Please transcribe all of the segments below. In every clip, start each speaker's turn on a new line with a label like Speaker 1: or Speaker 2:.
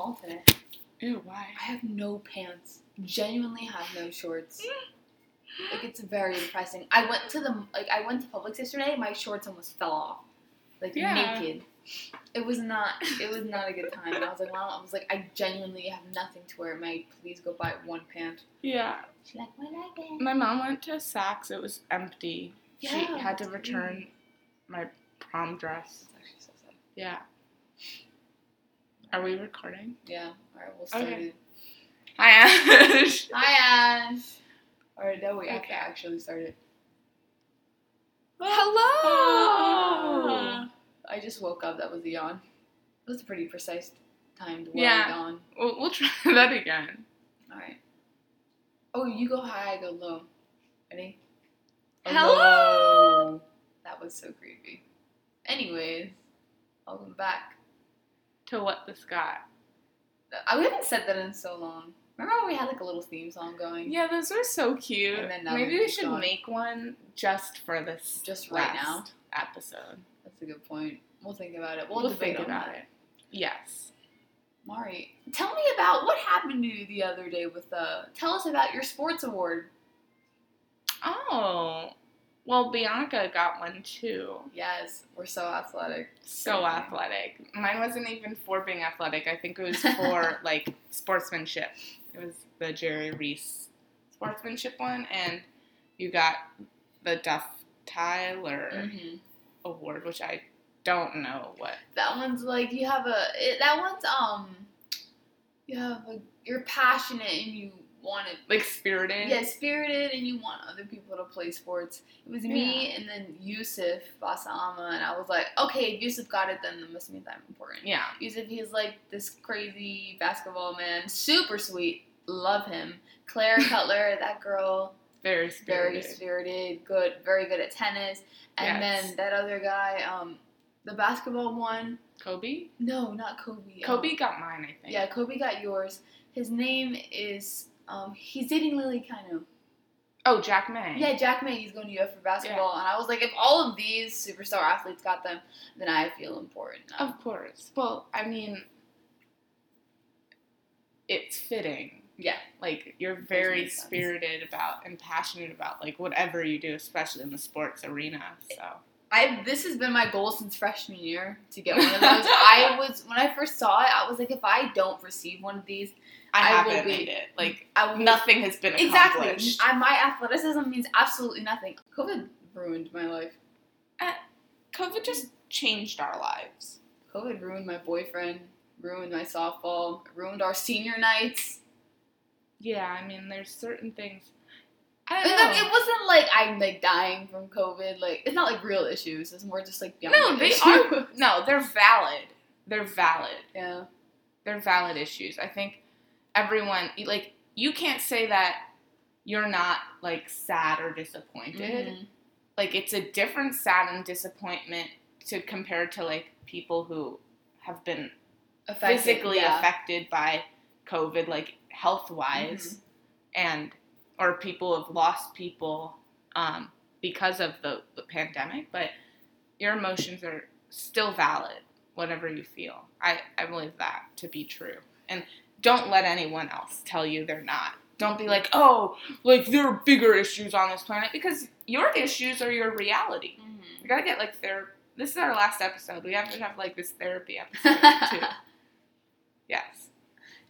Speaker 1: mall today.
Speaker 2: Ew, why?
Speaker 1: I have no pants. Genuinely have no shorts. Like it's very depressing. I went to the like I went to Publix yesterday. My shorts almost fell off, like
Speaker 2: Yeah.
Speaker 1: naked. It was not. It was not a good time. And I was like, Mom. I was like, I genuinely have nothing to wear. May please go buy one pant?
Speaker 2: Yeah.
Speaker 1: She's like, what I?
Speaker 2: My mom went to Saks. It was empty.
Speaker 1: Yeah.
Speaker 2: she had to return mm. my prom dress.
Speaker 1: So sad.
Speaker 2: Yeah. Are we recording?
Speaker 1: Yeah. All right, we'll start
Speaker 2: Okay.
Speaker 1: it.
Speaker 2: Hi, Ash.
Speaker 1: Hi, Ash. All right, now we have to actually start it.
Speaker 2: Hello.
Speaker 1: I just woke up. That was a yawn. It was a pretty precise timed well
Speaker 2: Yeah.
Speaker 1: yawn.
Speaker 2: We'll, we'll try that again.
Speaker 1: All right. Oh, you go high, I go low. Ready?
Speaker 2: Hello.
Speaker 1: That was so creepy. Anyways, welcome back.
Speaker 2: To what the sky.
Speaker 1: I we haven't said that in so long. Remember when we had like a little theme song going?
Speaker 2: Yeah, those were so cute.
Speaker 1: And then
Speaker 2: Maybe we should make one just for this
Speaker 1: Just right now?
Speaker 2: episode.
Speaker 1: That's a good point. We'll think about it. We'll,
Speaker 2: We'll,
Speaker 1: debate
Speaker 2: think about
Speaker 1: that.
Speaker 2: it. Yes.
Speaker 1: Mari, tell me about what happened to you the other day with uh tell us about your sports award.
Speaker 2: Oh. Well, Bianca got one too.
Speaker 1: Yes, we're so athletic.
Speaker 2: So athletic. Mine wasn't even for being athletic. I think it was for like sportsmanship. It was the Jerry Reese sportsmanship one, and you got the Duff Tyler
Speaker 1: Mm-hmm.
Speaker 2: award, which I don't know what.
Speaker 1: That one's like you have a it, that one's um you have a you're passionate and you want
Speaker 2: Like spirited.
Speaker 1: yeah spirited and you want other people to play sports. It was me and then Yusuf Basama and I was like okay if Yusuf got it then it must mean that I'm important.
Speaker 2: Yeah.
Speaker 1: Yusuf he's like this crazy basketball man, super sweet, love him. Claire Cutler that girl
Speaker 2: Very
Speaker 1: very
Speaker 2: spirited.
Speaker 1: spirited, good, very good at tennis. And
Speaker 2: Yes.
Speaker 1: then that other guy, um, the basketball one.
Speaker 2: Kobe.
Speaker 1: No, not Kobe. um,
Speaker 2: Kobe got mine, I think.
Speaker 1: Yeah, Kobe got yours. His name is. Um, he's dating Lily kind of.
Speaker 2: Oh, Jack May.
Speaker 1: Yeah, Jack May. He's going to UF for basketball, and I was like, if all of these superstar athletes got them, then I feel important. now.
Speaker 2: Of course. Well, I mean, it's fitting.
Speaker 1: Yeah.
Speaker 2: Like you're very
Speaker 1: sense.
Speaker 2: spirited about and passionate about like whatever you do, especially in the sports arena. So
Speaker 1: I this has been my goal since freshman year to get one of those. I was when I first saw it, I was like, if I don't receive one of these,
Speaker 2: I,
Speaker 1: I will
Speaker 2: haven't
Speaker 1: be-
Speaker 2: made it. Like
Speaker 1: I will
Speaker 2: nothing has been
Speaker 1: Exactly.
Speaker 2: accomplished.
Speaker 1: I, my athleticism means absolutely nothing. COVID ruined my life.
Speaker 2: Uh, COVID just changed our lives.
Speaker 1: COVID ruined my boyfriend, ruined my softball, ruined our senior nights.
Speaker 2: Yeah, I mean, there's certain things. I don't know.
Speaker 1: it wasn't like I'm like dying from COVID. Like it's not like real issues. It's more just like
Speaker 2: no, they
Speaker 1: issues.
Speaker 2: are. No, they're valid. They're valid.
Speaker 1: Yeah.
Speaker 2: they're valid issues. I think everyone like you can't say that you're not like sad or disappointed.
Speaker 1: Mhm.
Speaker 2: Like it's a different sad and disappointment to compare to like people who have been
Speaker 1: Affected,
Speaker 2: physically
Speaker 1: yeah.
Speaker 2: affected by COVID, like health wise, and or people have lost people um, because of the, the pandemic. But your emotions are still valid, whatever you feel. I, I believe that to be true. And don't let anyone else tell you they're not. Don't be like, oh, like there are bigger issues on this planet because your issues are your reality.
Speaker 1: Mhm.
Speaker 2: We gotta get like. This is our last episode. We have to have like this therapy episode too. Yes.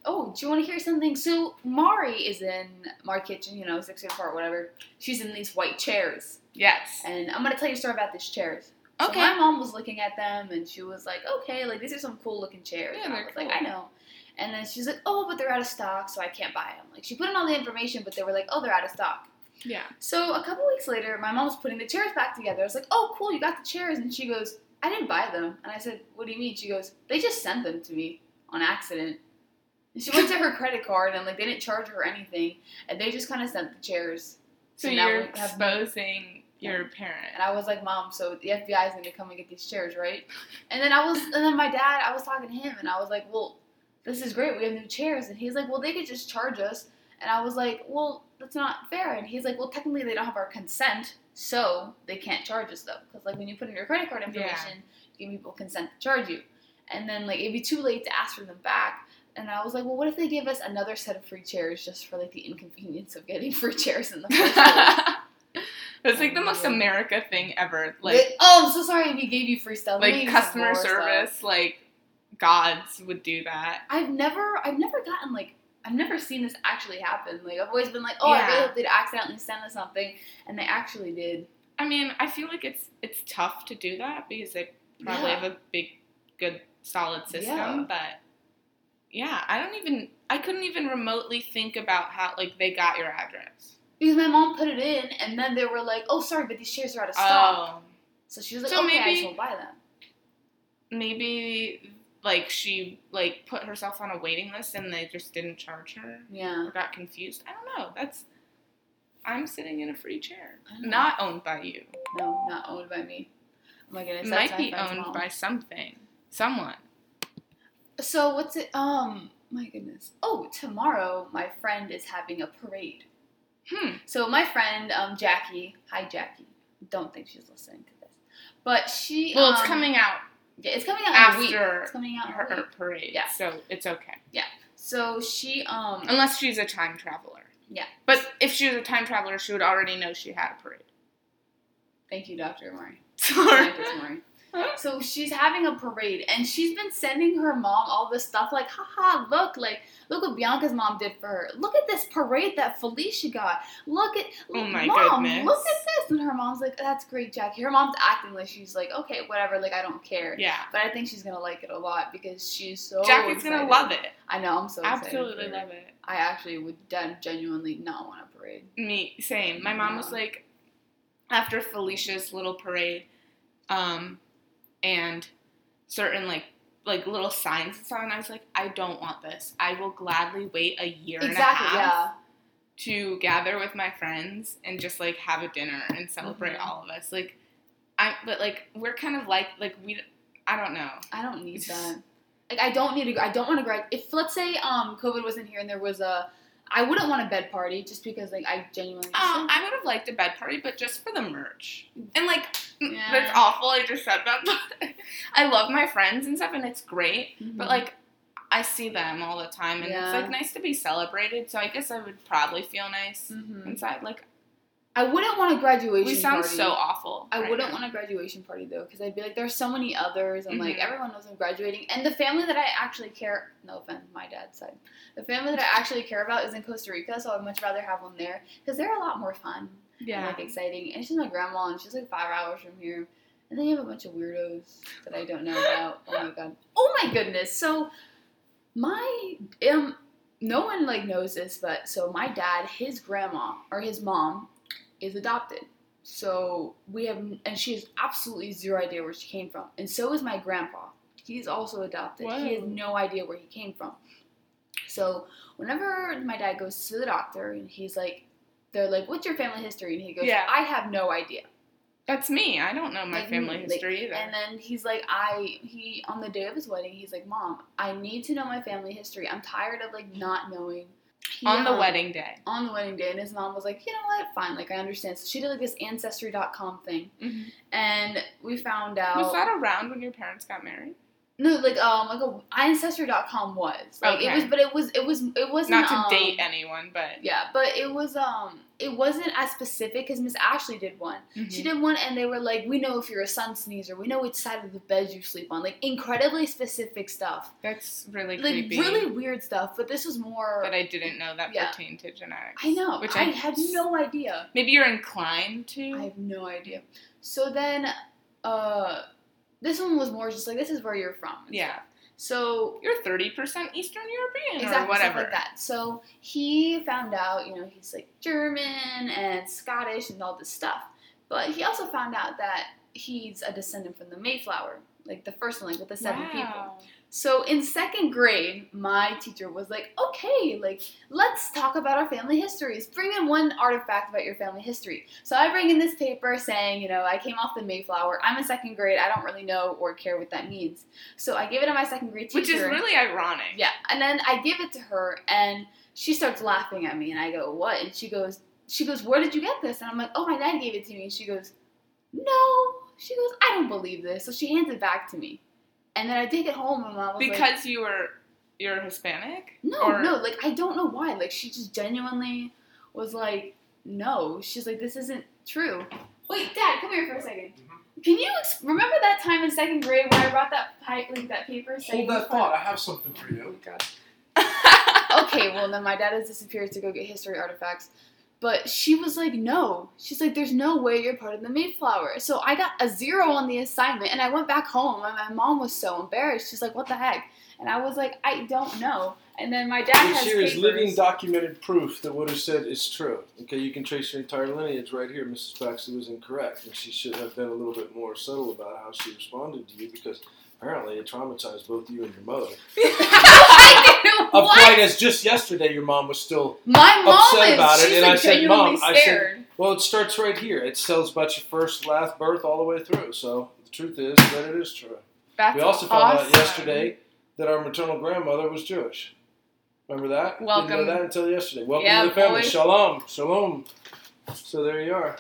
Speaker 1: Oh, do you want to hear something? So Mari is in Mari Kitchen, you know, six feet apart, whatever. She's in these white chairs,
Speaker 2: Yes.
Speaker 1: and I'm gonna tell you a story about these chairs. So
Speaker 2: Okay.
Speaker 1: my mom was looking at them, and she was like, "Okay, like these are some cool looking chairs."
Speaker 2: Yeah,
Speaker 1: and I
Speaker 2: they're
Speaker 1: was like, "I know." And then she's like, "Oh, but they're out of stock, so I can't buy them." Like she put in all the information, but they were like, "Oh, they're out of stock."
Speaker 2: Yeah.
Speaker 1: So a couple weeks later, my mom was putting the chairs back together. I was like, "Oh, cool, you got the chairs." And she goes, "I didn't buy them." And I said, "What do you mean?" She goes, "They just sent them to me on accident." She went to her credit card and like they didn't charge her anything, and they just kind of sent the chairs.
Speaker 2: So
Speaker 1: now
Speaker 2: you're exposing your parent.
Speaker 1: And I was like, "Mom, so the FBI is going to come and get these chairs, right?" And then I was, and then my dad, I was talking to him, and I was like, "Well, this is great. We have new chairs." And he's like, "Well, they could just charge us." And I was like, "Well, that's not fair." And he's like, "Well, technically, they don't have our consent, so they can't charge us though, because like when you put in your credit card information, you give people consent to charge you." And then like it'd be too late to ask for them back. And I was like, well, what if they gave us another set of free chairs just for like the inconvenience of getting free chairs in the first place?
Speaker 2: It's like the most
Speaker 1: Yeah.
Speaker 2: America thing ever. Like
Speaker 1: oh, I'm so sorry we gave you free stuff.
Speaker 2: Like
Speaker 1: gave you some
Speaker 2: customer
Speaker 1: more stuff.
Speaker 2: service, like gods would do that.
Speaker 1: I've never, I've never gotten like, I've never seen this actually happen. Like, I've always been like, oh, I really hope they'd accidentally send us something, and they actually did.
Speaker 2: I mean, I feel like it's it's tough to do that because they probably
Speaker 1: Yeah.
Speaker 2: have a big, good, solid system.
Speaker 1: Yeah.
Speaker 2: But yeah, I don't even. I couldn't even remotely think about how like they got your address.
Speaker 1: Because my mom put it in, and then they were like, oh, sorry, but these chairs are out of stock.
Speaker 2: Oh,
Speaker 1: So she was like,
Speaker 2: So
Speaker 1: okay, I
Speaker 2: maybe-
Speaker 1: just won't buy them.
Speaker 2: maybe like she like put herself on a waiting list and they just didn't charge her
Speaker 1: Yeah.
Speaker 2: or got confused. I don't know. That's I'm sitting in a free chair, not owned by you.
Speaker 1: No, not owned by me. Oh my goodness.
Speaker 2: It might be owned
Speaker 1: mom.
Speaker 2: by something, someone.
Speaker 1: So what's it? Um, my goodness. Oh, tomorrow my friend is having a parade.
Speaker 2: Hmm.
Speaker 1: So my friend, um, Jackie. Hi, Jackie. Don't think she's listening to this, but she.
Speaker 2: Well, it's
Speaker 1: um,
Speaker 2: coming out
Speaker 1: Yeah, it's coming out
Speaker 2: after
Speaker 1: It's coming out a
Speaker 2: her parade,
Speaker 1: Yeah.
Speaker 2: so it's okay. Yeah.
Speaker 1: So she um.
Speaker 2: Unless she's a time traveler.
Speaker 1: Yeah.
Speaker 2: But if she was a time traveler, she would already know she had a parade.
Speaker 1: Thank you, Dr. Murray.
Speaker 2: Sorry.
Speaker 1: So she's having a parade, and she's been sending her mom all this stuff, like, haha, look, like, look what Bianca's mom did for her. Look at this parade that Felicia got. Look at,
Speaker 2: Oh my
Speaker 1: mom,
Speaker 2: goodness.
Speaker 1: look at this. And her mom's like, that's great, Jackie. Her mom's acting like she's like, okay, whatever, like, I don't care.
Speaker 2: Yeah.
Speaker 1: But I think she's gonna like it a lot because she's so.
Speaker 2: Jackie's gonna love it.
Speaker 1: I know, I'm so excited.
Speaker 2: Absolutely love it.
Speaker 1: I actually would gen- genuinely not want a parade.
Speaker 2: Me, same. My mom was like, after Felicia's little parade, um, and certain like like little signs and stuff, and I was like, I don't want this. I will gladly wait a year
Speaker 1: Exactly,
Speaker 2: and a half
Speaker 1: yeah.
Speaker 2: to gather with my friends and just like have a dinner and celebrate
Speaker 1: Mhm.
Speaker 2: all of us. Like, I but like we're kind of like like we. I don't know.
Speaker 1: I don't need that. Like I don't need to. I don't want to grad. If let's say um COVID wasn't here and there was a, I wouldn't want a bed party just because like I genuinely.
Speaker 2: Um, I would have liked a bed party, but just for the merch. And like, mm,
Speaker 1: Yeah.
Speaker 2: that's awful. I just said that, I love my friends and stuff, and it's great.
Speaker 1: Mhm.
Speaker 2: But like, I see them all the time, and
Speaker 1: Yeah.
Speaker 2: it's like nice to be celebrated. So I guess I would probably feel nice
Speaker 1: Mhm.
Speaker 2: inside. Like,
Speaker 1: I wouldn't want a graduation.
Speaker 2: we sound
Speaker 1: party.
Speaker 2: so awful.
Speaker 1: I
Speaker 2: right
Speaker 1: wouldn't
Speaker 2: now.
Speaker 1: want a graduation party though, because I'd be like, there's so many others, and like
Speaker 2: Mhm.
Speaker 1: everyone knows I'm graduating, and the family that I actually care. No offense, my dad's side. The family that I actually care about is in Costa Rica, so I'd much rather have them there because they're a lot more fun. and
Speaker 2: Yeah.
Speaker 1: like exciting. And she's my grandma, and she's like five hours from here. And then you have a bunch of weirdos that I don't know about. Oh my god. Oh my goodness. So my um, no one like knows this, but so my dad, his grandma or his mom, is adopted. So we have, and she has absolutely zero idea where she came from. And so is my grandpa. He's also adopted. He has no idea where he came from. So whenever my dad goes to the doctor and he's like, they're like, "What's your family history?" And he goes,
Speaker 2: Yeah.
Speaker 1: "I have no idea."
Speaker 2: That's me. I don't know my
Speaker 1: Like,
Speaker 2: family
Speaker 1: like,
Speaker 2: history either.
Speaker 1: And then he's like, "I he on the day of his wedding, he's like, "Mom, I need to know my family history. I'm tired of like not knowing." He,
Speaker 2: on the wedding day.
Speaker 1: on the wedding day, and his mom was like, "You know what? Fine. Like I understand." So she did like this ancestry.com thing, and we found out.
Speaker 2: Was that around when your parents got married?
Speaker 1: No, like um, like a ancestry.com was like it was, but it was it was it wasn't
Speaker 2: Not to
Speaker 1: um,
Speaker 2: date anyone, but
Speaker 1: Yeah, but it was um, it wasn't as specific because Miss Ashley did one. She did one, and they were like, "We know if you're a sun sneezer. We know which side of the bed you sleep on." Like incredibly specific stuff,
Speaker 2: that's really
Speaker 1: like
Speaker 2: creepy.
Speaker 1: really weird stuff. But this was more.
Speaker 2: that I didn't know that
Speaker 1: Yeah.
Speaker 2: pertained to genetics.
Speaker 1: I know.
Speaker 2: Which
Speaker 1: I,
Speaker 2: I,
Speaker 1: had no idea.
Speaker 2: Maybe you're inclined to.
Speaker 1: I have no idea. So then, uh, this one was more just like, "This is where you're from."
Speaker 2: Yeah.
Speaker 1: stuff. So
Speaker 2: you're 30% Eastern European
Speaker 1: exactly
Speaker 2: or whatever.
Speaker 1: like that. So he found out, you know, he's like German and Scottish and all this stuff. But he also found out that he's a descendant from the Mayflower, like the first one, like with the seven people. So in second grade, my teacher was like, "Okay, like let's talk about our family histories. Bring in one artifact about your family history." So I bring in this paper saying, you know, I came off the Mayflower. I'm in second grade. I don't really know or care what that means. So I give it to my second grade teacher.
Speaker 2: Which is really ironic.
Speaker 1: Yeah, and then I give it to her, and she starts laughing at me, and I go, "What?" And she goes, "She goes, where did you get this?" And I'm like, "Oh, my dad gave it to me." And she goes, "No." She goes, "I don't believe this." So she hands it back to me, and then I take it home, and mom was like,
Speaker 2: Because you were you're Hispanic?
Speaker 1: No,
Speaker 2: Or-
Speaker 1: no, like I don't know why. Like she just genuinely was like, no. She's like, this isn't true. Wait, Dad, come here for a 2nd
Speaker 3: Mhm.
Speaker 1: Can you ex- remember that time in second grade where I brought that pipe, like that paper? saying
Speaker 3: Hold that
Speaker 1: fun-
Speaker 3: thought. I have something for you.
Speaker 1: okay, well then my dad has disappeared to go get history artifacts. But she was like, no. She's like, there's no way you're part of the Mayflower. So I got a zero on the assignment and I went back home and my mom was so embarrassed. She's like, what the heck? And I was like, I don't know. And then my dad
Speaker 3: This
Speaker 1: has
Speaker 3: here is
Speaker 1: papers.
Speaker 3: living documented proof that what is said is true. Okay, you can trace your entire lineage right here. Mrs. Baxter was incorrect, and she should have been a little bit more subtle about how she responded to you because apparently it traumatized both you and your mother. I
Speaker 1: knew!
Speaker 3: Of quite as just yesterday, your mom was still.
Speaker 1: My mom
Speaker 3: upset
Speaker 1: is.
Speaker 3: about it, and I said, "Mom," I said-
Speaker 1: scared.
Speaker 3: Well, it starts right here. It tells about your first, last birth, all the way through. So the truth is that it is true.
Speaker 2: That's
Speaker 3: we also found out yesterday that our maternal grandmother was Jewish. Remember that? Didn't know that until yesterday. Welcome
Speaker 1: Yeah,
Speaker 3: to the family.
Speaker 1: boy.
Speaker 3: Shalom. Shalom. So there you are.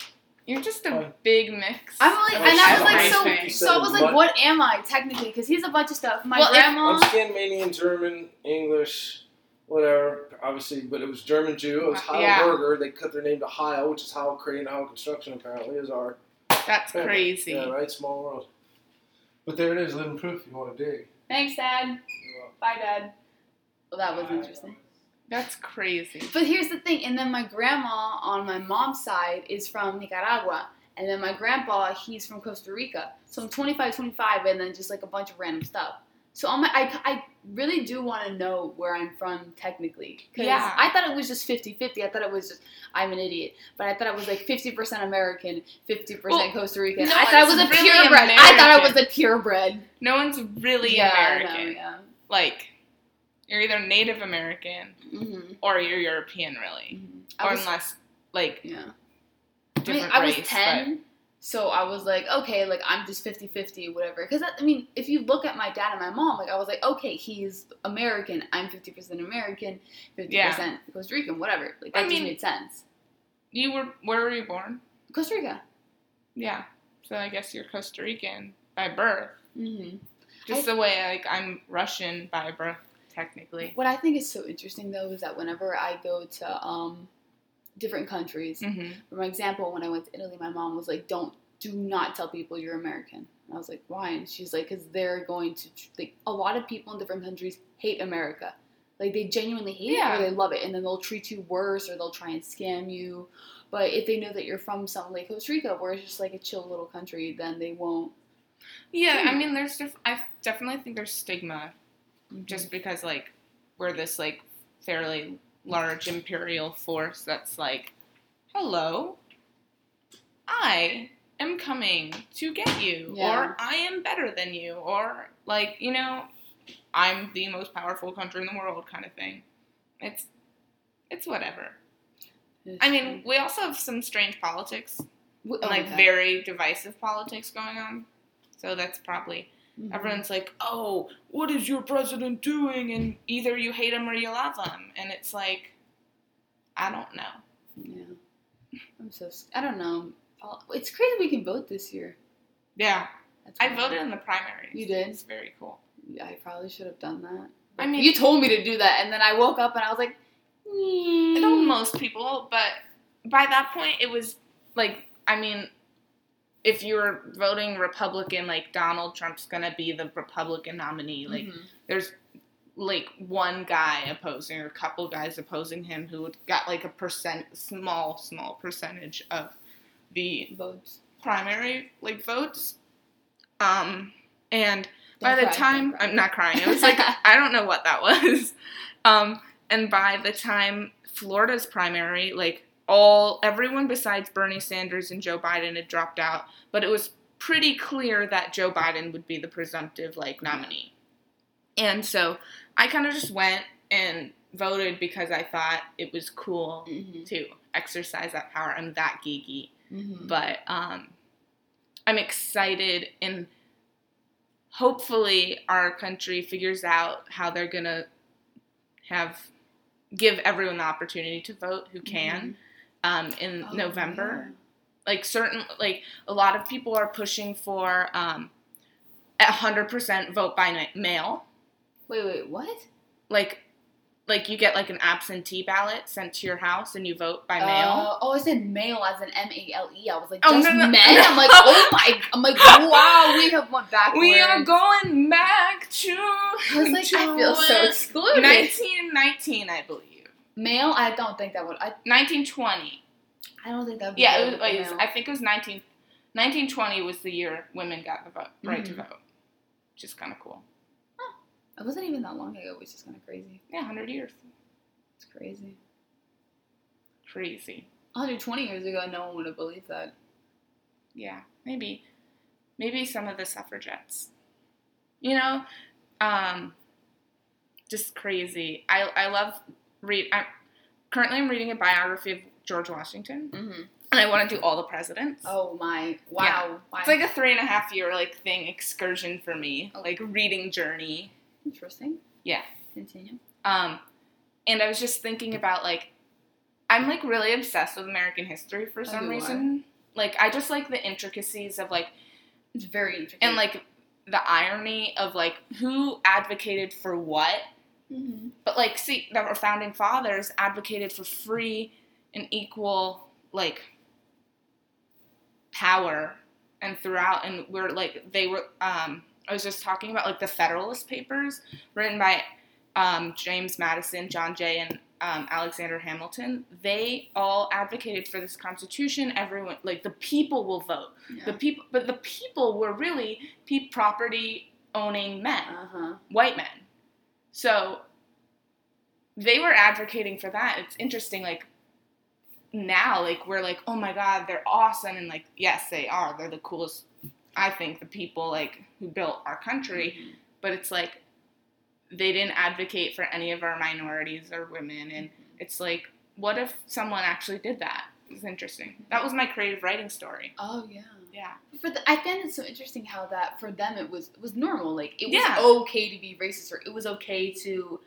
Speaker 2: You're just a
Speaker 3: Fine.
Speaker 2: big mix.
Speaker 1: I'm like, and I was like, so, so I was like,
Speaker 3: What?
Speaker 1: what am I technically? Because he's a bunch of stuff. My
Speaker 2: Well,
Speaker 1: grandma.
Speaker 3: I'm Scandinavian, German, English, whatever. Obviously, but it was German Jew. It was uh, Heil
Speaker 2: Yeah.
Speaker 3: Berger. They cut their name to Heil, which is Heil Crane, Heil Construction. Apparently, is our
Speaker 2: That's
Speaker 3: family.
Speaker 2: crazy.
Speaker 3: Yeah, right. Small world. But there it is, living proof. If you want to dig.
Speaker 1: Thanks, Dad. Bye, Dad. Well, that was interesting.
Speaker 2: That's crazy.
Speaker 1: But here's the thing, and then my grandma on my mom's side is from Nicaragua, and then my grandpa, he's from Costa Rica. So I'm 25, 25, and then just like a bunch of random stuff. So I'm, I, I really do want to know where I'm from technically. Because
Speaker 2: Yeah.
Speaker 1: I thought it was just 50 50. I thought it was just, I'm an idiot. But I thought it was like 50% American, 50%
Speaker 2: Well,
Speaker 1: Costa Rican.
Speaker 2: no
Speaker 1: I thought it was a
Speaker 2: really
Speaker 1: purebred. I thought it was a purebred.
Speaker 2: No one's really
Speaker 1: yeah, I know,
Speaker 2: American.
Speaker 1: yeah.
Speaker 2: Like, you're either Native American
Speaker 1: Mm-hmm.
Speaker 2: or you're European, really.
Speaker 1: I
Speaker 2: or
Speaker 1: was,
Speaker 2: unless, like,
Speaker 1: yeah. I mean, I was
Speaker 2: race,
Speaker 1: 10, so I was like, okay, like I'm just 50 50, whatever. Because, I mean, if you look at my dad and my mom, like I was like, okay, he's American, I'm 50% American, 50%
Speaker 2: Yeah.
Speaker 1: Costa Rican, whatever. Like
Speaker 2: I
Speaker 1: that just
Speaker 2: mean-
Speaker 1: made sense.
Speaker 2: You were, where were you born?
Speaker 1: Costa Rica.
Speaker 2: Yeah. So I guess you're Costa Rican by birth.
Speaker 1: hmm
Speaker 2: Just the way, like, I'm Russian by birth, technically.
Speaker 1: What I think is so interesting though is that whenever I go to um, different countries,
Speaker 2: hmm
Speaker 1: for example, when I went to Italy, my mom was like, "Don't, do not tell people you're American." And I was like, "Why?" And she's like, "Cause they're going to like a lot of people in different countries hate America. Like they genuinely hate
Speaker 2: Yeah.
Speaker 1: it or they love it, and then they'll treat you worse or they'll try and scam you. But if they know that you're from something like Costa Rica, where it's just like a chill little country, then they won't.
Speaker 2: Yeah, I
Speaker 1: Hmm.
Speaker 2: mean, there's, def- I definitely think there's stigma just because, like, we're this, like, fairly large imperial force that's like, hello, I am coming to get you,
Speaker 1: Yeah.
Speaker 2: or I am better than you, or, like, you know, I'm the most powerful country in the world kind of thing. It's, it's whatever.
Speaker 1: It's
Speaker 2: I mean, we also have some strange politics,
Speaker 1: Oh,
Speaker 2: like,
Speaker 1: okay.
Speaker 2: very divisive politics going on. So that's probably
Speaker 1: Mhm.
Speaker 2: Everyone's like, "Oh, what is your president doing?" And either you hate him or you love him, and it's like, I don't know.
Speaker 1: Yeah. I'm so. I don't know. It's crazy we can vote this year.
Speaker 2: Yeah, I voted in the primaries.
Speaker 1: You did?
Speaker 2: It's very cool.
Speaker 1: Yeah, I probably should have done that.
Speaker 2: I mean-
Speaker 1: you told me to do that, and then I woke up and I was like,
Speaker 2: I know most people, but by that point, it was like, I mean, if you're voting Republican, like Donald Trump's gonna be the Republican nominee. Like,
Speaker 1: Mhm.
Speaker 2: there's like one guy opposing or a couple guys opposing him who got like a percent, small, small percentage of the
Speaker 1: votes.
Speaker 2: primary like votes. Um, and by
Speaker 1: Don't
Speaker 2: the
Speaker 1: cry,
Speaker 2: time. I'm not crying, it was like I don't know what that was. Um, and by the time Florida's primary, like all everyone besides Bernie Sanders and Joe Biden had dropped out, but it was pretty clear that Joe Biden would be the presumptive like nominee. And so I kind of just went and voted because I thought it was cool
Speaker 1: Mhm.
Speaker 2: to exercise that power. I'm that geeky
Speaker 1: Mhm.
Speaker 2: but um, I'm excited and hopefully our country figures out how they're gonna have give everyone the opportunity to vote who can um, in
Speaker 1: Oh,
Speaker 2: November. Like certain like a lot of people are pushing for um, a hundred percent vote by mail.
Speaker 1: Wait, wait, what?
Speaker 2: like like you get like an absentee ballot sent to your house and you vote by mail.
Speaker 1: Uh, oh, I said mail as in M A L E. I was like,
Speaker 2: Oh,
Speaker 1: just
Speaker 2: no, no.
Speaker 1: men. I'm like, oh my. I'm like, wow, we have went backwards.
Speaker 2: we are going back to
Speaker 1: I was like, I feel so excluded.
Speaker 2: 1919, I believe.
Speaker 1: Male, I don't think that would. I,
Speaker 2: 1920.
Speaker 1: I don't think that would. Be
Speaker 2: Yeah, it was, it was- I think it was 19, 1920 was the year women got the vote, right to
Speaker 1: Mhm.
Speaker 2: vote, which is kind of cool.
Speaker 1: It wasn't even that long ago, which is kind of crazy.
Speaker 2: Yeah, 100 years.
Speaker 1: It's crazy.
Speaker 2: Crazy.
Speaker 1: 120 years ago, no one would have believed that.
Speaker 2: Yeah, maybe, maybe some of the suffragettes. You know, um, just crazy. I I love read. I'm currently I'm reading a biography of George Washington,
Speaker 1: Mm-hmm.
Speaker 2: and I want to do all the presidents.
Speaker 1: Oh my! Wow!
Speaker 2: Yeah. It's like a three and a half year like thing excursion for me,
Speaker 1: Oh.
Speaker 2: like reading journey.
Speaker 1: interesting.
Speaker 2: Yeah.
Speaker 1: Continue.
Speaker 2: Um, and I was just thinking about like, I'm like really obsessed with American history for
Speaker 1: Oh,
Speaker 2: some
Speaker 1: are?
Speaker 2: reason. Like I just like the intricacies of like
Speaker 1: It's very interesting.
Speaker 2: and like the irony of like who advocated for what.
Speaker 1: Mm-hmm.
Speaker 2: But like, see, that our founding fathers advocated for free and equal like power, and throughout, and we're like they were. Um, I was just talking about like the Federalist Papers written by um, James Madison, John Jay, and um, Alexander Hamilton. They all advocated for this Constitution. Everyone, like the people, will vote. The people, but the people were really pe- property owning men
Speaker 1: Uh huh.
Speaker 2: white men. So they were advocating for that. It's interesting, like now, like we're like, oh my god, they're awesome, and like yes, they are. They're the coolest. I think the people like who built our country, mm-hmm. but it's like they didn't advocate for any of our minorities or women, and it's like, what if someone actually did that? It's interesting. That was my creative writing story.
Speaker 1: Oh yeah.
Speaker 2: Yeah.
Speaker 1: For the, I find it so interesting how that for them it was it was normal. Like it was
Speaker 2: Yeah.
Speaker 1: okay to be racist, or it was okay to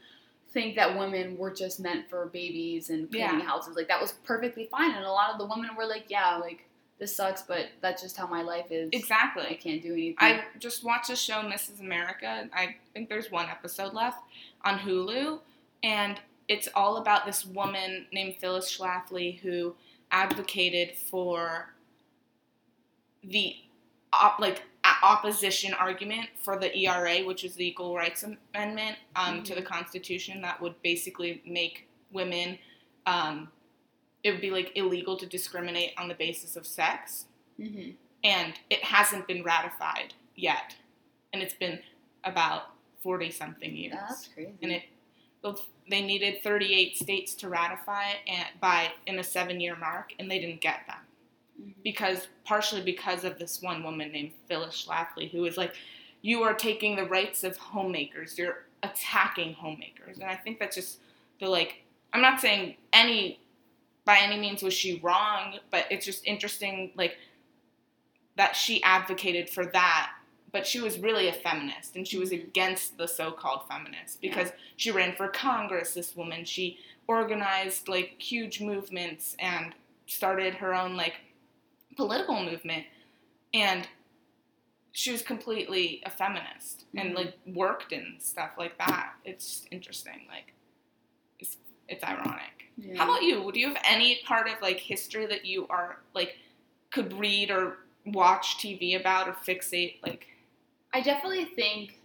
Speaker 1: think that women were just meant for babies and cleaning
Speaker 2: Yeah.
Speaker 1: houses. Like that was perfectly fine. And a lot of the women were like, "Yeah, like this sucks, but that's just how my life is.
Speaker 2: Exactly.
Speaker 1: I can't do anything."
Speaker 2: I just watched the show Mrs. America. I think there's one episode left on Hulu, and it's all about this woman named Phyllis Schlafly who advocated for the op- like a- opposition argument for the ERA, which is the Equal Rights Amendment um, to the Constitution that would basically make women. Um, it would be like illegal to discriminate on the basis of sex
Speaker 1: hmm
Speaker 2: and it hasn't been ratified yet, and it's been about forty something years.
Speaker 1: That's crazy.
Speaker 2: and it, they needed thirty eight states to ratify it and by in a seven year mark, and they didn't get them
Speaker 1: Mhm.
Speaker 2: because partially because of this one woman named Phyllis Schlafly who was like, you are taking the rights of homemakers, you're attacking homemakers, and I think that's just the like. I'm not saying any by any means was she wrong, but it's just interesting like that she advocated for that, but she was really a feminist and she was
Speaker 1: Mhm.
Speaker 2: against the so-called feminists because she ran for Congress. This woman, she organized like huge movements and started her own like political movement, and she was completely a feminist and
Speaker 1: Mhm.
Speaker 2: like worked and stuff like that. It's just interesting, like it's it's ironic.
Speaker 1: Yeah.
Speaker 2: How about you? Do you have any part of like history that you are like could read or watch TV about or fixate like
Speaker 1: I definitely think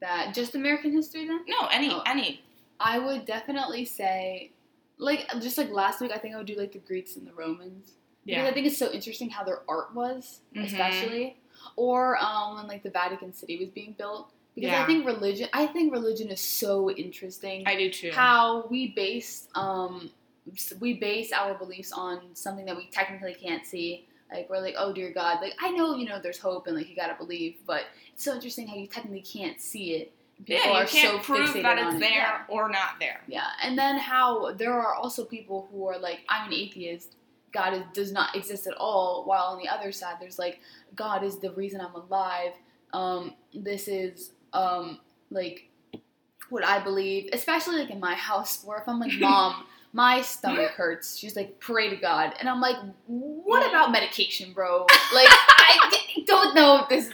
Speaker 1: that just American history then.
Speaker 2: no any
Speaker 1: Oh.
Speaker 2: any
Speaker 1: I would definitely say, like just like last week, I think I would do like the Greeks and the Romans because I think it's so interesting how their art was,
Speaker 2: Mhm.
Speaker 1: especially, or um, when like the Vatican City was being built. Because
Speaker 2: Yeah.
Speaker 1: I think religion, I think religion is so interesting.
Speaker 2: I do too.
Speaker 1: how we base um we base our beliefs on something that we technically can't see. Like we're like, oh dear God, like I know you know there's hope and like you gotta believe, but it's so interesting how you technically can't see it. and
Speaker 2: yeah, you
Speaker 1: are
Speaker 2: can't
Speaker 1: so
Speaker 2: prove that it's
Speaker 1: it.
Speaker 2: there
Speaker 1: Yeah.
Speaker 2: or not there.
Speaker 1: Yeah, and then how there are also people who are like, I'm an atheist. God is, does not exist at all. While on the other side, there's like, God is the reason I'm alive. Um, this is um, like what I believe, especially like in my house, where if I'm like, Mom, my stomach hurts. She's like, pray to God, and I'm like, what about medication, bro? Like, I don't know if this.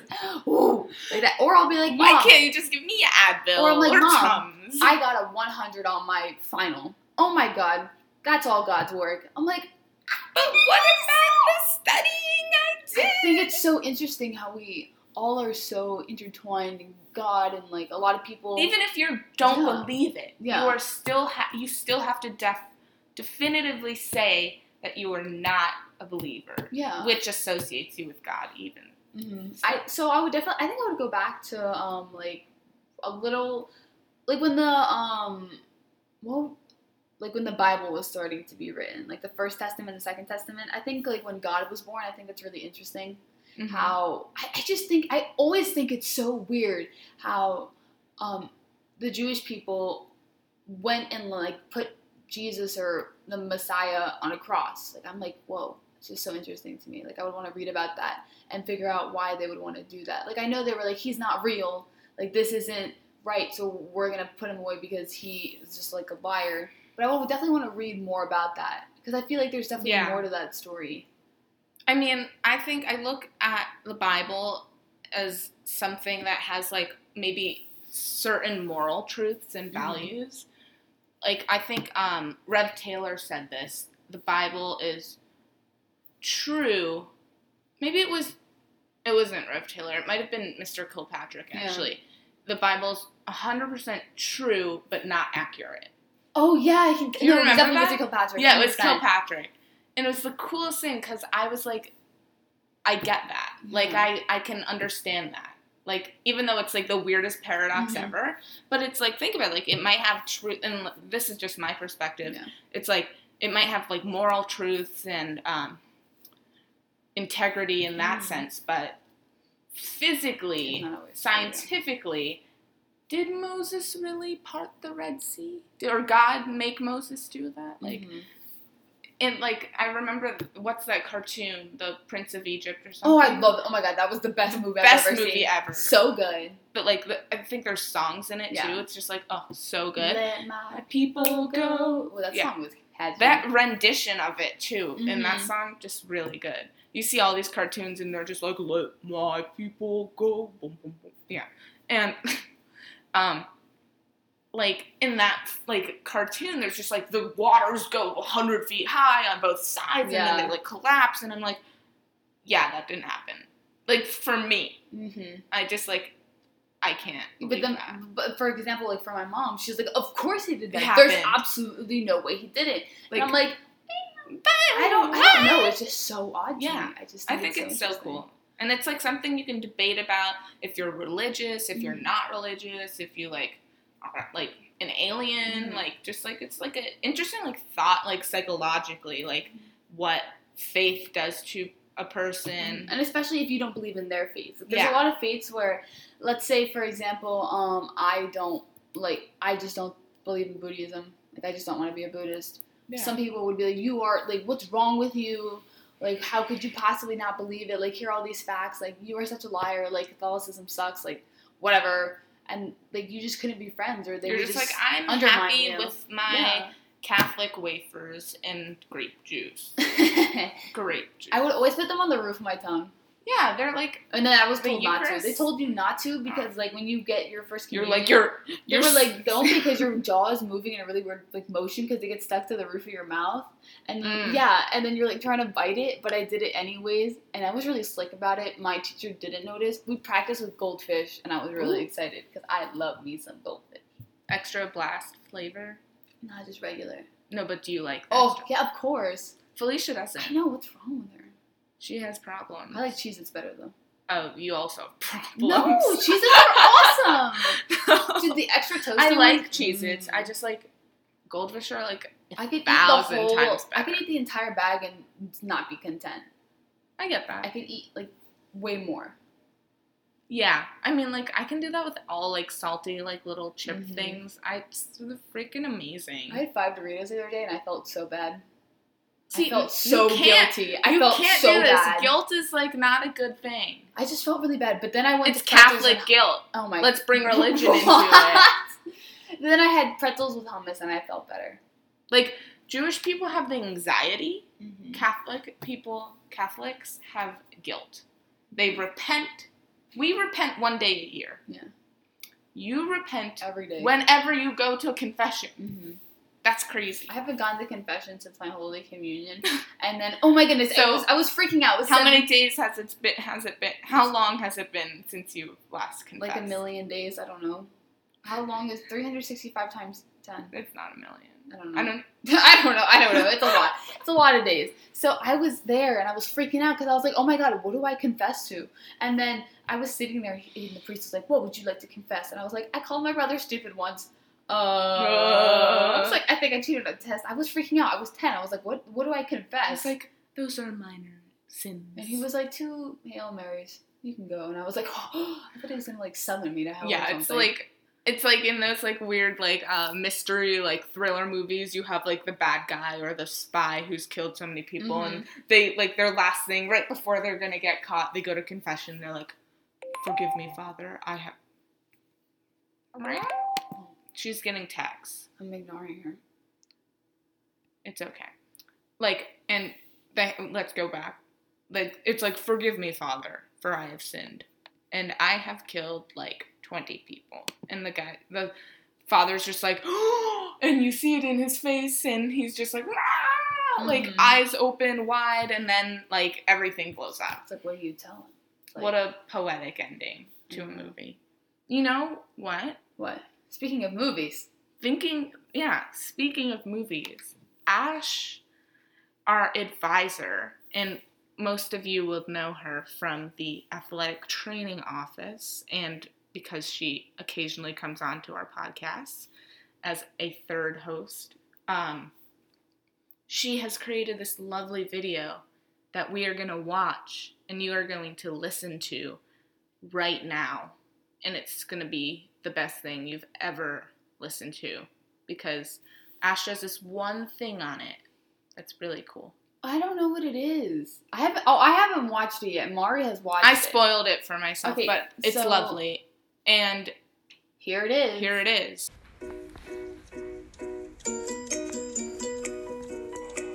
Speaker 1: Ooh, like that, or I'll be like, Mom,
Speaker 2: Why can't you just give me Advil
Speaker 1: Or I'm like,
Speaker 2: or
Speaker 1: Mom,
Speaker 2: Tums?
Speaker 1: I got a 100 on my final. Oh my god, that's all God's work. I'm like,
Speaker 2: But what about the studying I did?
Speaker 1: I think it's so interesting how we all are so intertwined in God and like a lot of people.
Speaker 2: Even if you don't
Speaker 1: Yeah.
Speaker 2: believe it,
Speaker 1: Yeah.
Speaker 2: you are still ha- you still have to def- definitively say that you are not a believer,
Speaker 1: yeah.
Speaker 2: which associates you with God. Even
Speaker 1: hmm I so I would definitely. I think I would go back to um like a little like when the um well like when the Bible was starting to be written, like the First Testament, the Second Testament. I think like when God was born, I think that's really interesting.
Speaker 2: Mm-hmm.
Speaker 1: how I, I just think I always think it's so weird how um, the Jewish people went and like put Jesus or the Messiah on a cross. Like I'm like, whoa, it's just so interesting to me. Like I would want to read about that and figure out why they would want to do that. Like I know they were like, he's not real. Like this isn't right, so we're gonna put him away because he is just like a liar. But I would definitely want to read more about that because I feel like there's definitely
Speaker 2: Yeah.
Speaker 1: more to that story.
Speaker 2: I mean, I think I look at the Bible as something that has like maybe certain moral truths and
Speaker 1: Mhm.
Speaker 2: values. Like I think um, Rev Taylor said this: the Bible is true. Maybe it was. It wasn't Rev Taylor. It might have been Mr. Kilpatrick.
Speaker 1: Yeah.
Speaker 2: Actually, the Bible's hundred percent true, but not accurate.
Speaker 1: Oh yeah, I can.
Speaker 2: You
Speaker 1: no,
Speaker 2: remember
Speaker 1: definitely
Speaker 2: that?
Speaker 1: Mr. Kilpatrick.
Speaker 2: Yeah, it was
Speaker 1: 100%.
Speaker 2: Kilpatrick. And it was the coolest thing because I was like, I get that. Like,
Speaker 1: Mhm.
Speaker 2: I, I can understand that. Like, even though it's like the weirdest paradox
Speaker 1: Mhm.
Speaker 2: ever, but it's like, think about it. Like, it might have truth, and this is just my perspective.
Speaker 1: Yeah.
Speaker 2: It's like, it might have like moral truths and um, integrity in that
Speaker 1: Mhm.
Speaker 2: sense, but physically,
Speaker 1: It's not always true.
Speaker 2: scientifically, did Moses really part the Red Sea? Did, Or God make Moses do that? Like,
Speaker 1: Mhm.
Speaker 2: and like I remember what's that cartoon, The Prince of Egypt or something.
Speaker 1: Oh, I love. Oh my god, that was the best movie ever.
Speaker 2: best
Speaker 1: I've ever
Speaker 2: movie
Speaker 1: seen.
Speaker 2: ever.
Speaker 1: So good.
Speaker 2: but like the, I think there's songs in it
Speaker 1: Yeah.
Speaker 2: too. It's just like oh, so good.
Speaker 1: Let my
Speaker 2: people go.
Speaker 1: Well, that
Speaker 2: Yeah.
Speaker 1: song was had
Speaker 2: That rendition of it too in that
Speaker 1: Mhm.
Speaker 2: song just really good. You see all these cartoons and they're just like let my people go. Boom, boom, boom. Yeah, and um. Like in that like cartoon, there's just like the waters go 100 feet high on both sides, and then they like collapse, and I'm like, yeah, that didn't happen. Like for me,
Speaker 1: hmm
Speaker 2: I just like I can't.
Speaker 1: But then,
Speaker 2: that.
Speaker 1: but for example, like for my mom, she's like, "Of course he did that. There's absolutely no way he did it."
Speaker 2: like
Speaker 1: and I'm like, I don't, I don't know. It's just so odd. To
Speaker 2: Yeah.
Speaker 1: me. I just.
Speaker 2: I
Speaker 1: Think
Speaker 2: think it's so cool. And it's like something you can debate about if you're religious, if you're
Speaker 1: Mhm.
Speaker 2: not religious, if you like like an alien,
Speaker 1: Mhm.
Speaker 2: like just like it's like an interesting like thought like psychologically like what faith does to a person.
Speaker 1: and especially if you don't believe in their faith. There's
Speaker 2: Yeah.
Speaker 1: a lot of faiths where, let's say, for example, um, I don't like, I just don't believe in Buddhism. Like, I just don't want to be a Buddhist. Some people would be like, "You are like, what's wrong with you? Like, how could you possibly not believe it? Like, here are all these facts. Like, you are such a liar. Like, Catholicism sucks. Like, whatever." And like, you just couldn't be friends, or they
Speaker 2: You're
Speaker 1: would
Speaker 2: just,
Speaker 1: just,
Speaker 2: like I'm happy
Speaker 1: you.
Speaker 2: with my
Speaker 1: yeah.
Speaker 2: Catholic wafers and grape juice. Grape juice.
Speaker 1: I would always put them on the roof of my tongue.
Speaker 2: Yeah, they're like
Speaker 1: And then I was told not to. They told you not to because like when you get your first
Speaker 2: you're like you're
Speaker 1: they
Speaker 2: you're
Speaker 1: were like don't because your jaw is moving in a really weird like motion because they get stuck to the roof of your mouth and
Speaker 2: Mm.
Speaker 1: yeah and then you're like trying to bite it but I did it anyways and I was really slick about it. My teacher didn't notice. We practiced with goldfish and I was really
Speaker 2: Ooh.
Speaker 1: excited because I love me some goldfish.
Speaker 2: extra blast flavor.
Speaker 1: Not just regular.
Speaker 2: No, but do you like?
Speaker 1: Oh
Speaker 2: extra-
Speaker 1: yeah, of course.
Speaker 2: Felicia doesn't.
Speaker 1: I know what's wrong with her.
Speaker 2: She has problems.
Speaker 1: I like Cheez-Its better though.
Speaker 2: Oh, you also have problems.
Speaker 1: No, Cheez-Its are awesome. Dude, the extra toasty
Speaker 2: I like
Speaker 1: ones-
Speaker 2: Cheez-Its.
Speaker 1: Mm.
Speaker 2: I just like goldfish are like
Speaker 1: I could eat the whole.
Speaker 2: times
Speaker 1: I could eat the entire bag and not be content.
Speaker 2: I get that.
Speaker 1: I could eat like way more.
Speaker 2: Yeah, I mean like I can do that with all like salty like little chip
Speaker 1: Mhm.
Speaker 2: things. I it's freaking amazing.
Speaker 1: I had five Doritos the other day and I felt so bad.
Speaker 2: See,
Speaker 1: I felt so guilty. I
Speaker 2: you
Speaker 1: felt
Speaker 2: can't
Speaker 1: so
Speaker 2: do this.
Speaker 1: bad.
Speaker 2: Guilt is like not a good thing.
Speaker 1: I just felt really bad. But then I went
Speaker 2: It's Catholic
Speaker 1: and-
Speaker 2: guilt.
Speaker 1: oh my! God.
Speaker 2: Let's bring religion into it.
Speaker 1: Then I had pretzels with hummus and I felt better.
Speaker 2: Like Jewish people have the anxiety
Speaker 1: Mm-hmm.
Speaker 2: Catholic people, Catholics have guilt. They repent. We repent one day a year.
Speaker 1: Yeah.
Speaker 2: You repent
Speaker 1: every day.
Speaker 2: whenever you go to a confession.
Speaker 1: hmm
Speaker 2: That's crazy.
Speaker 1: I haven't gone to confession since my Holy Communion, and then oh my goodness,
Speaker 2: So-
Speaker 1: I was I was freaking out. Was
Speaker 2: How
Speaker 1: seven-
Speaker 2: many days has it been? Has it been? How long has it been since you last confessed?
Speaker 1: Like a million days. I don't know. How long is three hundred sixty-five times ten?
Speaker 2: It's not a million.
Speaker 1: I don't know.
Speaker 2: I don't.
Speaker 1: I don't know. I don't know. It's a lot. It's a lot of days. So I was there and I was freaking out because I was like, oh my god, what do I confess to? And then I was sitting there and the priest was like, what would you like to confess? And I was like, I called my brother stupid once. Uh, I was like, I think I cheated on a test. I was freaking out. I was ten. I was like, what? What do I confess?
Speaker 2: It's like those are minor sins.
Speaker 1: and he was like, two hail marys. You can go. And I was like, oh, I thought he was gonna like summon me to hell.
Speaker 2: yeah, it's like it's like in those like weird like uh, mystery like thriller movies. You have like the bad guy or the spy who's killed so many people, and
Speaker 1: Mm-hmm.
Speaker 2: they like their last thing right before they're gonna get caught, they go to confession. They're like, "Forgive me, Father. I have." Right? She's getting texts.
Speaker 1: I'm ignoring her.
Speaker 2: It's okay. Like, and they, let's go back. Like, it's like, forgive me, Father, for I have sinned. And I have killed like 20 people. And the guy, the father's just like, and you see it in his face, and he's just like, "Ah!" like eyes open wide, and then like everything blows up.
Speaker 1: It's like, what do you tell him? Like,
Speaker 2: what a poetic ending to
Speaker 1: Mhm.
Speaker 2: a movie. You know what?
Speaker 1: what? Speaking of movies,
Speaker 2: thinking yeah speaking of movies ash our advisor and most of you will know her from the athletic training office and because she occasionally comes on to our podcasts as a third host um, she has created this lovely video that we are going to watch and you are going to listen to right now. And it's going to be the best thing you've ever listened to because Ash does this one thing on it that's really cool.
Speaker 1: I don't know what it is. I haven't. Oh, I haven't watched it yet. Mari has watched it.
Speaker 2: I
Speaker 1: it.
Speaker 2: spoiled it for myself,
Speaker 1: Okay,
Speaker 2: but it's
Speaker 1: so-
Speaker 2: lovely. And
Speaker 1: Here it is.
Speaker 2: here it is.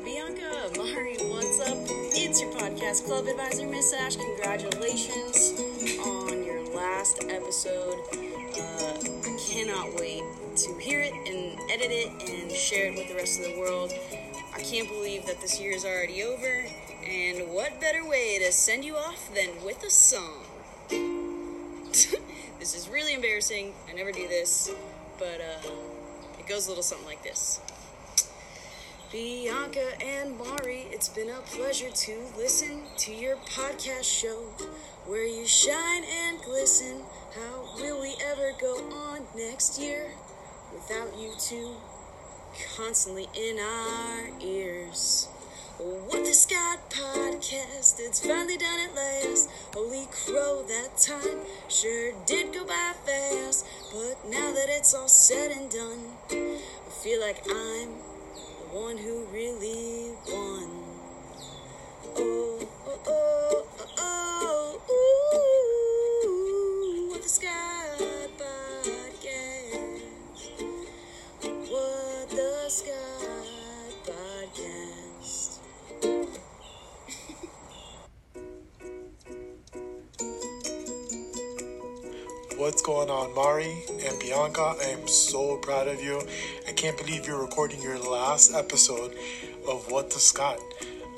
Speaker 4: Bianca, Mari, what's up? It's your podcast club advisor, Miss Ash. Congratulations on your last episode. Uh, I cannot wait to hear it and edit it and share it with the rest of the world. I can't believe that this year is already over. And what better way to send you off than with a song? this is really embarrassing. I never do this, but uh, it goes a little something like this. Bianca and Mari, it's been a pleasure to listen to your podcast show where you shine and glisten. How will we ever go on next year without you two constantly in our ears? What the Scott podcast, it's finally done at last. Holy crow, that time sure did go by fast. But now that it's all said and done, I feel like I'm one who really won. Oh, oh, oh, oh, oh, what the Scott podcast. What the Scott podcast.
Speaker 5: What's going on, Mari and Bianca? I am so proud of you. Can't believe you're recording your last episode of What the Scott.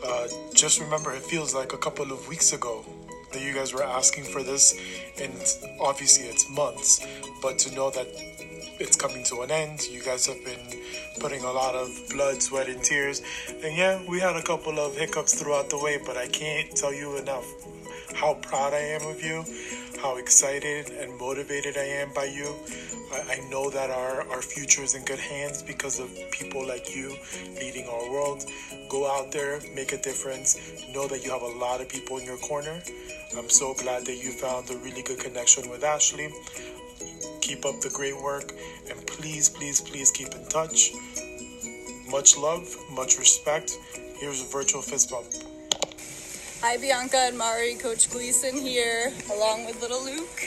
Speaker 5: Uh, just remember, it feels like a couple of weeks ago that you guys were asking for this, and obviously it's months, but to know that it's coming to an end, you guys have been putting a lot of blood, sweat, and tears. And yeah, we had a couple of hiccups throughout the way, but I can't tell you enough how proud I am of you, how excited and motivated I am by you. I, I know that our, our future is in good hands because of people like you leading our world. Go out there, make a difference. Know that you have a lot of people in your corner. I'm so glad that you found a really good connection with Ashley. Keep up the great work and please, please, please keep in touch. Much love, much respect. Here's a virtual fist bump.
Speaker 6: Hi, Bianca and Mari. Coach Gleason here, along with little Luke.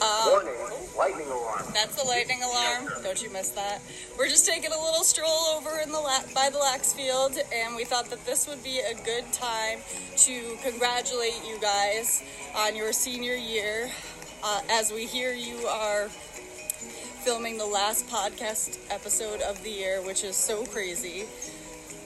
Speaker 6: Um,
Speaker 7: Warning, lightning alarm.
Speaker 6: that's the lightning alarm. Don't you miss that? We're just taking a little stroll over in the la- by the Lax Field, and we thought that this would be a good time to congratulate you guys on your senior year. uh, as we hear you are filming the last podcast episode of the year, which is so crazy.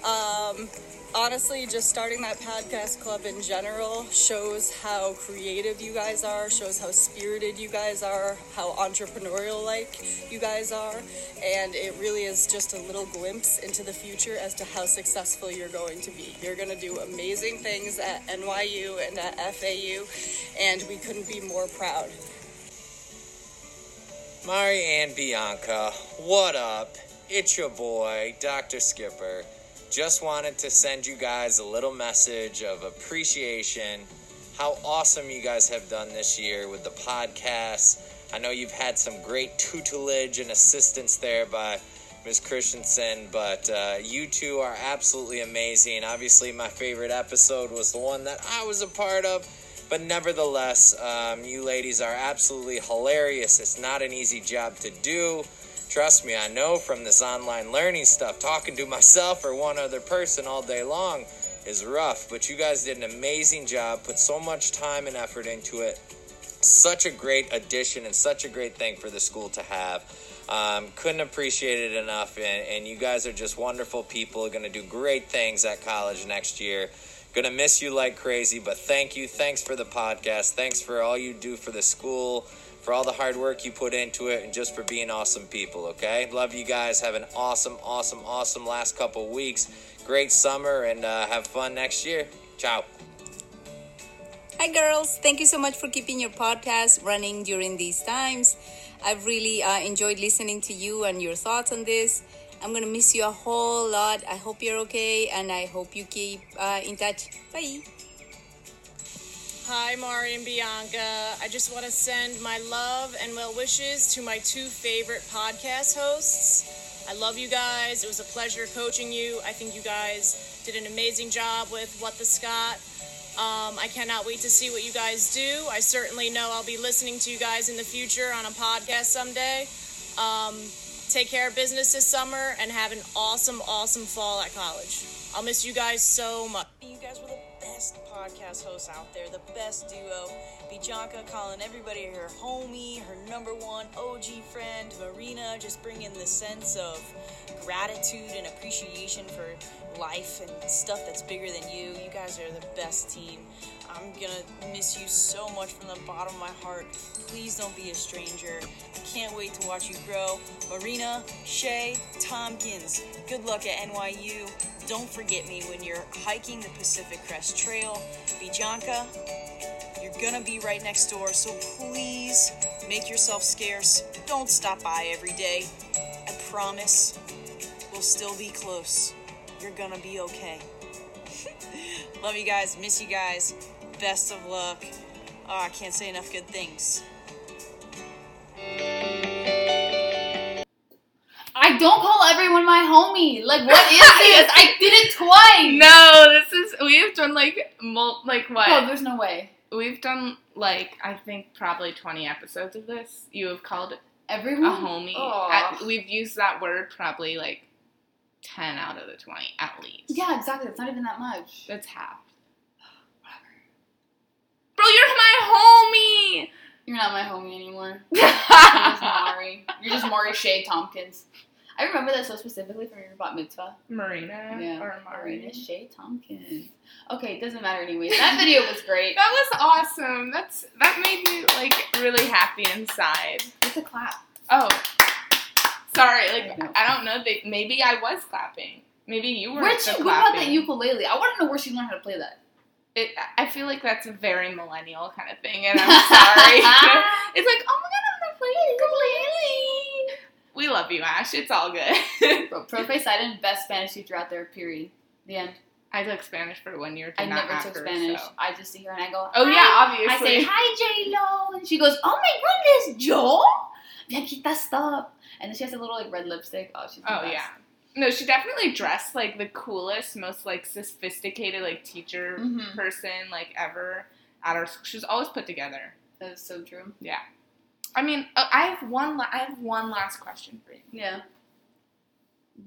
Speaker 6: Um, honestly, just starting that podcast club in general shows how creative you guys are, shows how spirited you guys are, how entrepreneurial like you guys are, and it really is just a little glimpse into the future as to how successful you're going to be. You're going to do amazing things at NYU and at FAU, and we couldn't be more proud.
Speaker 7: Mari and Bianca, what up? It's your boy, Dr. Skipper. Just wanted to send you guys a little message of appreciation. How awesome you guys have done this year with the podcast. I know you've had some great tutelage and assistance there by Ms. Christensen, but uh, you two are absolutely amazing. Obviously, my favorite episode was the one that I was a part of. But nevertheless, um, you ladies are absolutely hilarious. It's not an easy job to do. Trust me, I know from this online learning stuff, talking to myself or one other person all day long is rough. But you guys did an amazing job, put so much time and effort into it. Such a great addition and such a great thing for the school to have. Um, couldn't appreciate it enough. And, and you guys are just wonderful people, going to do great things at college next year. Gonna miss you like crazy, but thank you. Thanks for the podcast. Thanks for all you do for the school, for all the hard work you put into it, and just for being awesome people, okay? Love you guys. Have an awesome, awesome, awesome last couple weeks. Great summer, and uh, have fun next year. Ciao.
Speaker 8: Hi, girls. Thank you so much for keeping your podcast running during these times. I've really uh, enjoyed listening to you and your thoughts on this. I'm going to miss you a whole lot. I hope you're okay, and I hope you keep uh, in touch. Bye.
Speaker 9: Hi, Mari and Bianca. I just want to send my love and well wishes to my two favorite podcast hosts. I love you guys. It was a pleasure coaching you. I think you guys did an amazing job with What the Scott. Um, I cannot wait to see what you guys do. I certainly know I'll be listening to you guys in the future on a podcast someday. Um, take care of business this summer and have an awesome, awesome fall at college. I'll miss you guys so much.
Speaker 4: Podcast hosts out there, the best duo. Bianca calling everybody her homie, her number one OG friend. Marina just bringing the sense of gratitude and appreciation for life and stuff that's bigger than you. You guys are the best team. I'm gonna miss you so much from the bottom of my heart. Please don't be a stranger. I can't wait to watch you grow. Marina, Shay, Tompkins, good luck at NYU. Don't forget me when you're hiking the Pacific Crest Trail. Bianca, you're gonna be right next door, so please make yourself scarce. Don't stop by every day. I promise we'll still be close. You're gonna be okay. Love you guys, miss you guys. Best of luck. Oh, I can't say enough good things.
Speaker 1: I don't call everyone my homie. Like, what is this? I did it twice.
Speaker 2: No, this is we have done like mul- like what?
Speaker 1: Oh, there's no way.
Speaker 2: We've done like I think probably twenty episodes of this. You have called
Speaker 1: everyone
Speaker 2: a
Speaker 1: homie.
Speaker 2: At- we've used that word probably like ten out of the twenty at least.
Speaker 1: Yeah, exactly. It's not even that much.
Speaker 2: that's half. Bro, you're my homie.
Speaker 1: You're not my homie anymore. You're just Mari. You're just Mari Shay Tompkins. I remember that so specifically from your bat mitzvah.
Speaker 2: Marina
Speaker 1: Yeah.
Speaker 2: or Mari.
Speaker 1: Marina Shay Tompkins. Okay, it doesn't matter anyways. That video was great.
Speaker 2: That was awesome. That's that made me like really happy inside.
Speaker 1: It's a clap.
Speaker 2: Oh, sorry. Like
Speaker 1: I know.
Speaker 2: I don't know. They, maybe I was clapping. Maybe you were.
Speaker 1: Where'd
Speaker 2: the
Speaker 1: she whip out that ukulele? I want to know where she learned how to play that.
Speaker 2: It, I feel like that's a very millennial kind of thing, and I'm sorry. it's like, oh my god, I'm gonna play ukulele. We love you, Ash. It's all good.
Speaker 1: Bro, Profe Sidon, best Spanish teacher out there, period. The end.
Speaker 2: I took Spanish for one year.
Speaker 1: I never took Spanish.
Speaker 2: so-
Speaker 1: I just see her and I go,
Speaker 2: Oh
Speaker 1: "Hi."
Speaker 2: yeah, obviously.
Speaker 1: I say, hi, J-Lo. And she goes, oh my goodness, Joel? Bianquita, stop. And then she has a little, like, red lipstick. Oh, she's
Speaker 2: Oh
Speaker 1: best.
Speaker 2: yeah. No, she definitely dressed like the coolest, most like sophisticated like teacher
Speaker 1: Mhm.
Speaker 2: person like ever at our school. She was always put together.
Speaker 1: That is so true. Yeah.
Speaker 2: I mean, uh, I have one. La- I have one last question for you.
Speaker 1: Yeah.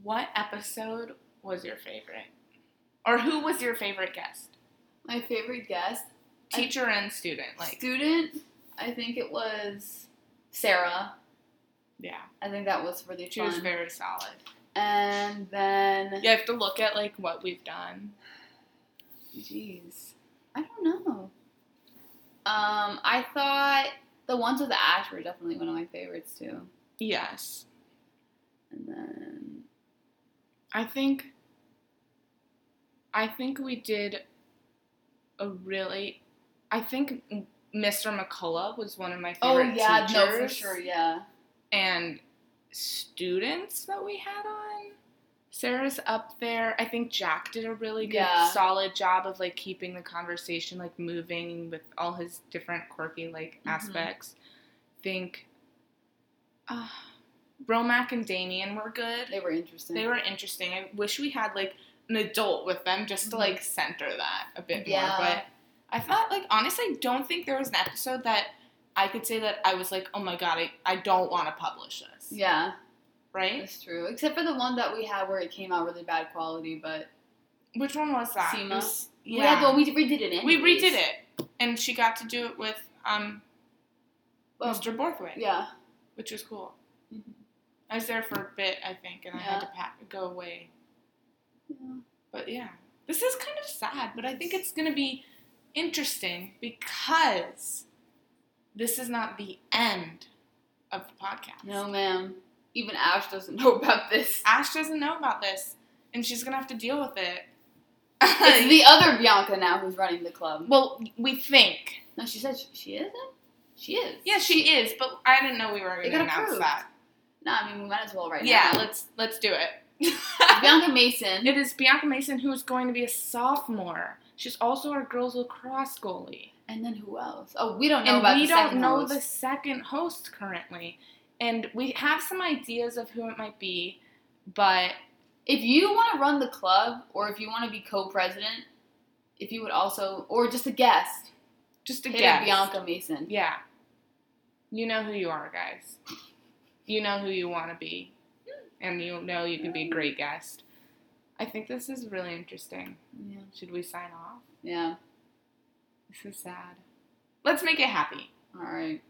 Speaker 2: What episode was your favorite, or who was your favorite guest?
Speaker 1: My favorite guest, I-
Speaker 2: Teacher and student, like
Speaker 1: student. I think it was Sarah.
Speaker 2: Yeah,
Speaker 1: I think that was really true.
Speaker 2: she
Speaker 1: fun.
Speaker 2: was very solid.
Speaker 1: And then,
Speaker 2: You have to look at like what we've done.
Speaker 1: jeez, I don't know. Um, I thought the ones with the Ash were definitely one of my favorites too.
Speaker 2: Yes,
Speaker 1: And then,
Speaker 2: I think. I think we did a really. I think Mr. McCullough was one of my
Speaker 1: favorites.
Speaker 2: oh
Speaker 1: yeah,
Speaker 2: teachers.
Speaker 1: no, for sure, yeah.
Speaker 2: and students that we had on. Sarah's up there. I think Jack did a really good,
Speaker 1: Yeah.
Speaker 2: solid job of like keeping the conversation like moving with all his different quirky like
Speaker 1: Mhm.
Speaker 2: aspects. Think, uh, Romac and Damien were good.
Speaker 1: They were interesting.
Speaker 2: They were interesting. I wish we had like an adult with them just to
Speaker 1: Mhm.
Speaker 2: like center that a bit
Speaker 1: Yeah.
Speaker 2: more. But I thought like honestly, I don't think there was an episode that I could say that I was like, oh my god, I, I don't want to publish this.
Speaker 1: yeah,
Speaker 2: Right?
Speaker 1: that's true. Except for the one that we had where it came out really bad quality, but
Speaker 2: Which one was that?
Speaker 1: Seema?
Speaker 2: It was-
Speaker 1: yeah,
Speaker 2: yeah.
Speaker 1: well, we redid it. Anyways.
Speaker 2: we redid it, and she got to do it with um
Speaker 1: Oh,
Speaker 2: Mr. Borthwick,
Speaker 1: Yeah.
Speaker 2: which was cool.
Speaker 1: Mhm.
Speaker 2: I was there for a bit, I think, and I had to pack, go away.
Speaker 1: yeah.
Speaker 2: But yeah, this is kind of sad, but I think it's going to be interesting because this is not the end of the podcast.
Speaker 1: No, ma'am. Even Ash doesn't know about this.
Speaker 2: Ash doesn't know about this, and she's to have to deal with it.
Speaker 1: It's the other Bianca now who's running the club.
Speaker 2: well, we think.
Speaker 1: No, she said she, she isn't. She is.
Speaker 2: Yeah, she is, but I didn't know we were going to announce
Speaker 1: approved.
Speaker 2: that.
Speaker 1: No, I mean we might as well right
Speaker 2: yeah,
Speaker 1: now.
Speaker 2: let's let's do it.
Speaker 1: Bianca Mason.
Speaker 2: It is Bianca Mason who is going to be a sophomore. She's also our girls lacrosse goalie.
Speaker 1: And then who else? Oh, we don't know
Speaker 2: and
Speaker 1: about
Speaker 2: we don't know
Speaker 1: host.
Speaker 2: the second host currently. And we have some ideas of who it might be, but
Speaker 1: If you want to run the club, or if you want to be co-president, if you would also, or just a guest,
Speaker 2: just a
Speaker 1: hit
Speaker 2: guess.
Speaker 1: up Bianca Mason.
Speaker 2: Yeah. You know who you are, guys. You know who you want to be. And you know you can be a great guest. I think this is really interesting.
Speaker 1: Yeah.
Speaker 2: Should we sign off?
Speaker 1: Yeah.
Speaker 2: This is sad. Let's make it happy.
Speaker 1: All right.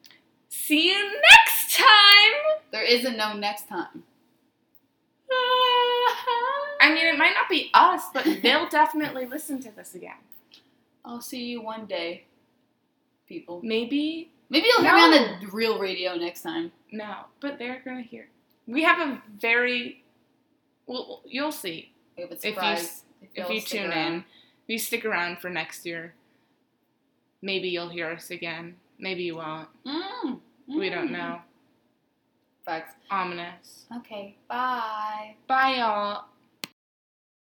Speaker 2: See you next time!
Speaker 1: There is a no next time.
Speaker 2: I mean, it might not be us, but they'll definitely listen to this again.
Speaker 1: I'll see you one day, people.
Speaker 2: Maybe
Speaker 1: Maybe you'll hear me on the real radio next time.
Speaker 2: no, but they're gonna hear. We have a very well. You'll see
Speaker 1: We have a
Speaker 2: if you if you tune
Speaker 1: around.
Speaker 2: in. If you stick around for next year, maybe you'll hear us again. Maybe you won't.
Speaker 1: Mm,
Speaker 2: We don't
Speaker 1: mm.
Speaker 2: know.
Speaker 1: Facts.
Speaker 2: Ominous.
Speaker 1: Okay. Bye.
Speaker 2: Bye, y'all.